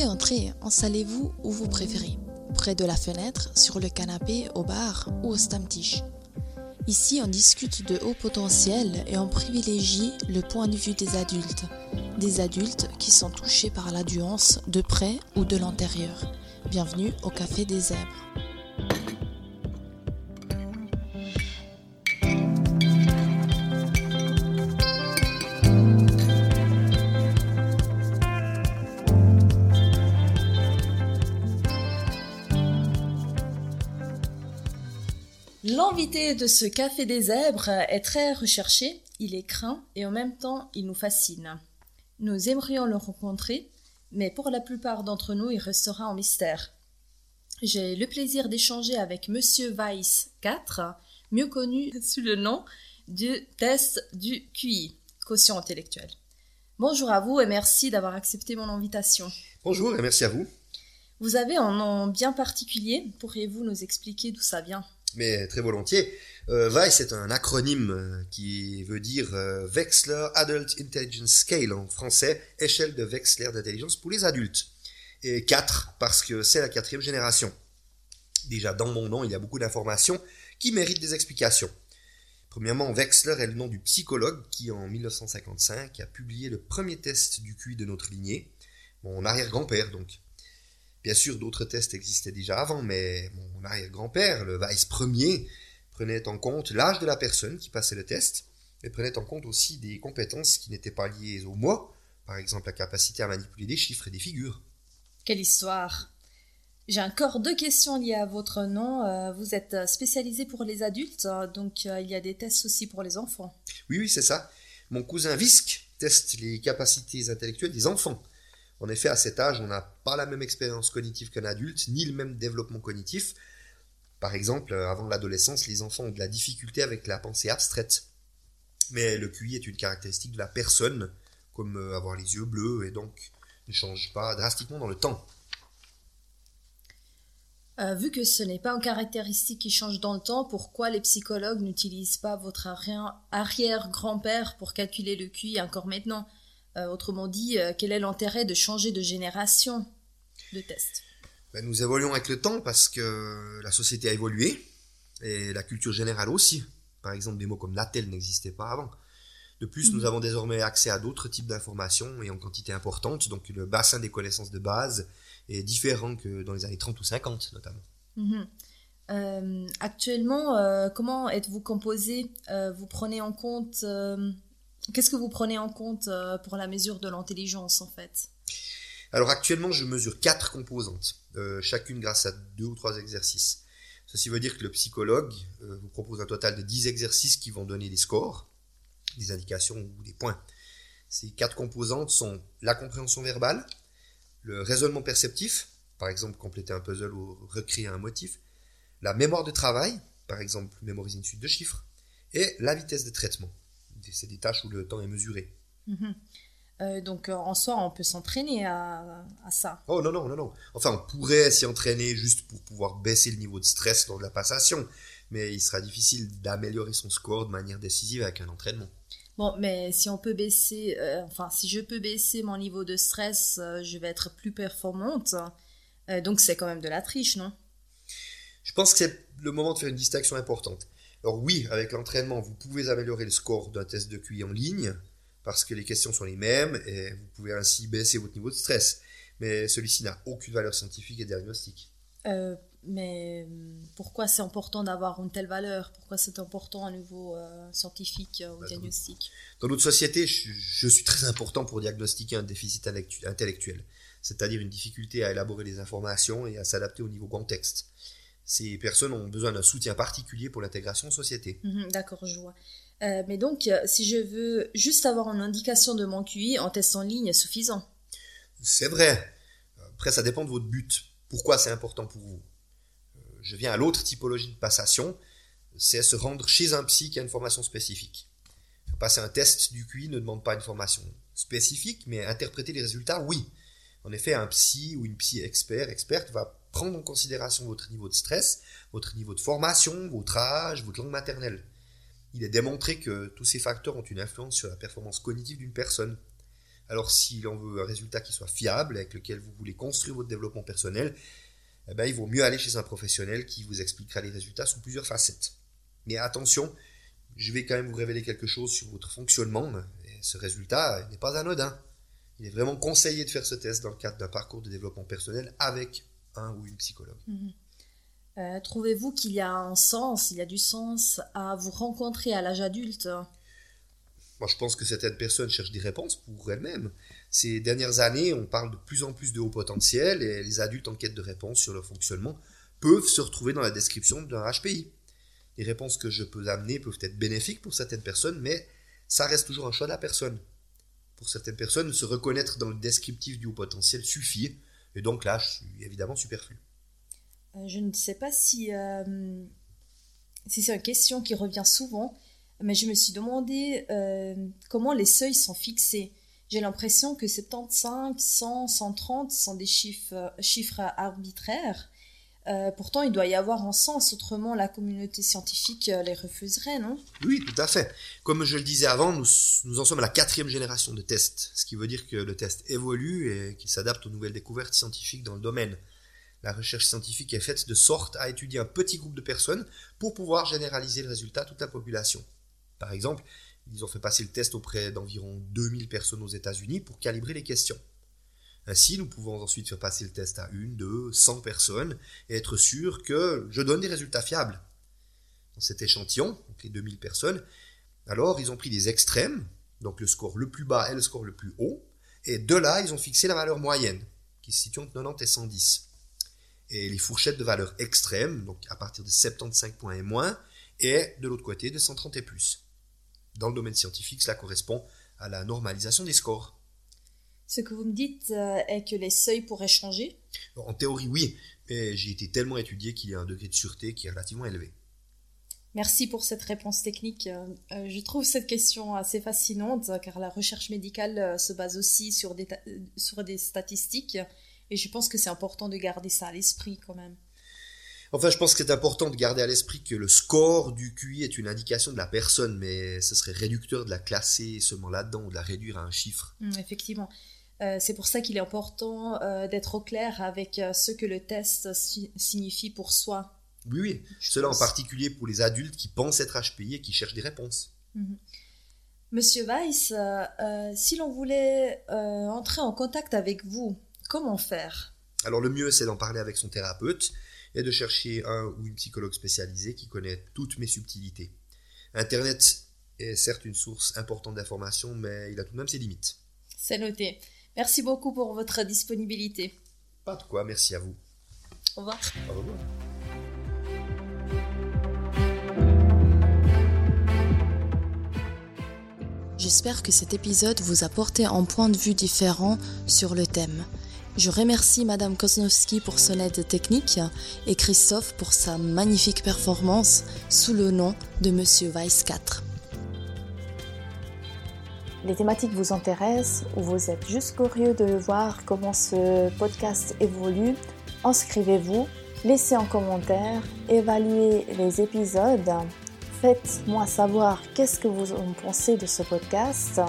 Entrez, entrez, installez-vous où vous préférez. Près de la fenêtre, sur le canapé, au bar ou au stamtisch. Ici, on discute de haut potentiel et on privilégie le point de vue des adultes. Des adultes qui sont touchés par la nuance de près ou de l'intérieur. Bienvenue au Café des Zèbres. L'invité de ce Café des Zèbres est très recherché, il est craint et en même temps il nous fascine. Nous aimerions le rencontrer, mais pour la plupart d'entre nous il restera en mystère. J'ai le plaisir d'échanger avec Monsieur Weiss 4, mieux connu sous le nom du test du QI, quotient intellectuel. Bonjour à vous et merci d'avoir accepté mon invitation. Bonjour et merci à vous. Vous avez un nom bien particulier, pourriez-vous nous expliquer d'où ça vient? Mais très volontiers. Euh, est un acronyme euh, qui veut dire euh, Wechsler Adult Intelligence Scale en français, échelle de Wechsler d'intelligence pour les adultes. Et 4 parce que c'est la quatrième génération. Déjà dans mon nom, il y a beaucoup d'informations qui méritent des explications. Premièrement, Wechsler est le nom du psychologue qui, en 1955, a publié le premier test du QI de notre lignée, mon arrière-grand-père donc. Bien sûr, d'autres tests existaient déjà avant, mais mon arrière-grand-père, le Weiss premier, prenait en compte l'âge de la personne qui passait le test, et prenait en compte aussi des compétences qui n'étaient pas liées au moi, par exemple la capacité à manipuler des chiffres et des figures. Quelle histoire J'ai encore deux questions liées à votre nom. Euh, vous êtes spécialisé pour les adultes, donc euh, il y a des tests aussi pour les enfants. Oui, oui, c'est ça. Mon cousin Visc teste les capacités intellectuelles des enfants. En effet, à cet âge, on n'a pas la même expérience cognitive qu'un adulte, ni le même développement cognitif. Par exemple, avant l'adolescence, les enfants ont de la difficulté avec la pensée abstraite. Mais le QI est une caractéristique de la personne, comme euh, avoir les yeux bleus, et donc ne change pas drastiquement dans le temps. Euh, vu que ce n'est pas une caractéristique qui change dans le temps, pourquoi les psychologues n'utilisent pas votre arrière-grand-père pour calculer le QI encore maintenant? euh, autrement dit, euh, quel est l'intérêt de changer de génération de test ben, Nous évoluons avec le temps parce que la société a évolué et la culture générale aussi. Par exemple, des mots comme Natel n'existaient pas avant. De plus, nous mhm. avons désormais accès à d'autres types d'informations et en quantité importante, donc le bassin des connaissances de base est différent que dans les années 30 ou 50 notamment. Mhm. Euh, actuellement, comment êtes-vous composé? Vous prenez en compte Qu'est-ce que vous prenez en compte euh, pour la mesure de l'intelligence en fait? Alors actuellement, je mesure quatre composantes, euh, chacune grâce à deux ou trois exercices. Ceci veut dire que le psychologue euh, vous propose un total de 10 exercices qui vont donner des scores, des indications ou des points. Ces quatre composantes sont la compréhension verbale, le raisonnement perceptif, par exemple compléter un puzzle ou recréer un motif, la mémoire de travail, par exemple mémoriser une suite de chiffres, et la vitesse de traitement c'est des tâches où le temps est mesuré. Mhm. Euh, donc euh, en soi, on peut s'entraîner à, ça. Oh non, non, non, non. Enfin, on pourrait s'y entraîner juste pour pouvoir baisser le niveau de stress lors de la passation, mais il sera difficile d'améliorer son score de manière décisive avec un entraînement. Bon, mais si on peut baisser, euh, enfin, si je peux baisser mon niveau de stress, je vais être plus performante. donc c'est quand même de la triche, non? Je pense que c'est le moment de faire une distinction importante. Alors oui, avec l'entraînement, vous pouvez améliorer le score d'un test de QI en ligne, parce que les questions sont les mêmes, et vous pouvez ainsi baisser votre niveau de stress. Mais celui-ci n'a aucune valeur scientifique et diagnostique. Euh, mais pourquoi c'est important d'avoir une telle valeur? Pourquoi c'est important à niveau euh, scientifique euh, ou bah, diagnostic? Dans notre société, je, suis très important pour diagnostiquer un déficit intellectuel, c'est-à-dire une difficulté à élaborer les informations et à s'adapter au niveau contexte ces personnes ont besoin d'un soutien particulier pour l'intégration en société. Mhm, d'accord, je vois. Euh, mais donc, euh, si je veux juste avoir une indication de mon QI, en test en ligne est suffisant? C'est vrai. Après, ça dépend de votre but. Pourquoi c'est important pour vous? Euh, Je viens à l'autre typologie de passation, c'est se rendre chez un psy qui a une formation spécifique. Passer un test du QI ne demande pas une formation spécifique, mais interpréter les résultats, oui. En effet, un psy ou une psy expert, experte, va prendre en considération votre niveau de stress, votre niveau de formation, votre âge, votre langue maternelle. Il est démontré que tous ces facteurs ont une influence sur la performance cognitive d'une personne. Alors s'il en veut un résultat qui soit fiable, avec lequel vous voulez construire votre développement personnel, eh ben, il vaut mieux aller chez un professionnel qui vous expliquera les résultats sous plusieurs facettes. Mais attention, je vais quand même vous révéler quelque chose sur votre fonctionnement. Ce résultat n'est pas anodin. Il est vraiment conseillé de faire ce test dans le cadre d'un parcours de développement personnel avec un ou une psychologue. Mhm. Euh, trouvez-vous qu'il y a un sens, il y a du sens à vous rencontrer à l'âge adulte? Moi, je pense que certaines personnes cherchent des réponses pour elles-mêmes. Ces dernières années, on parle de plus en plus de haut potentiel et les adultes en quête de réponses sur leur fonctionnement peuvent se retrouver dans la description d'un HPI. Les réponses que je peux amener peuvent être bénéfiques pour certaines personnes, mais ça reste toujours un choix de la personne. Pour certaines personnes, se reconnaître dans le descriptif du haut potentiel suffit, et donc là, je suis évidemment superflu. Euh, je ne sais pas si, euh, si c'est une question qui revient souvent, mais je me suis demandé euh, comment les seuils sont fixés. J'ai l'impression que 75, 100, 130 sont des chiffres arbitraires. Pourtant, il doit y avoir un sens, autrement la communauté scientifique les refuserait, non? Oui, tout à fait. Comme je le disais avant, nous, nous en sommes à la quatrième génération de tests, ce qui veut dire que le test évolue et qu'il s'adapte aux nouvelles découvertes scientifiques dans le domaine. La recherche scientifique est faite de sorte à étudier un petit groupe de personnes pour pouvoir généraliser le résultat à toute la population. Par exemple, ils ont fait passer le test auprès d'environ 2000 personnes aux États-Unis pour calibrer les questions. Ainsi, nous pouvons ensuite faire passer le test à une, deux, cent personnes et être sûr que je donne des résultats fiables. Dans cet échantillon, les 2000 personnes, alors ils ont pris des extrêmes, donc le score le plus bas et le score le plus haut, et de là, ils ont fixé la valeur moyenne, qui se situe entre 90 et 110 et les fourchettes de valeur extrême, donc à partir de 75 points et moins, et de l'autre côté de 130 et plus. Dans le domaine scientifique, cela correspond à la normalisation des scores. Ce que vous me dites euh, est que les seuils pourraient changer? En théorie, oui, mais j'ai été tellement étudié qu'il y a un degré de sûreté qui est relativement élevé. Merci pour cette réponse technique. Euh, euh, je trouve cette question assez fascinante car la recherche médicale se base aussi sur des, sur des statistiques et je pense que c'est important de garder ça à l'esprit quand même. Enfin, je pense que c'est important de garder à l'esprit que le score du QI est une indication de la personne, mais ce serait réducteur de la classer seulement là-dedans ou de la réduire à un chiffre. Mmh, effectivement. Euh, c'est pour ça qu'il est important euh, d'être au clair avec euh, ce que le test signifie pour soi. Oui, oui. Cela en particulier pour les adultes qui pensent être HPI et qui cherchent des réponses. Mmh. Monsieur Weiss, si l'on voulait entrer en contact avec vous, Comment faire? Alors le mieux, c'est d'en parler avec son thérapeute et de chercher un ou une psychologue spécialisée qui connaît toutes mes subtilités. Internet est certes une source importante d'informations, mais il a tout de même ses limites. C'est noté. Merci beaucoup pour votre disponibilité. Pas de quoi, merci à vous. Au revoir. Au revoir. J'espère que cet épisode vous a porté un point de vue différent sur le thème. Je remercie Madame Koznowski pour son aide technique et Christophe pour sa magnifique performance sous le nom de Monsieur Weiss 4. Les thématiques vous intéressent ou vous êtes juste curieux de voir comment ce podcast évolue, inscrivez-vous, laissez un commentaire, évaluez les épisodes, faites-moi savoir qu'est-ce que vous en pensez de ce podcast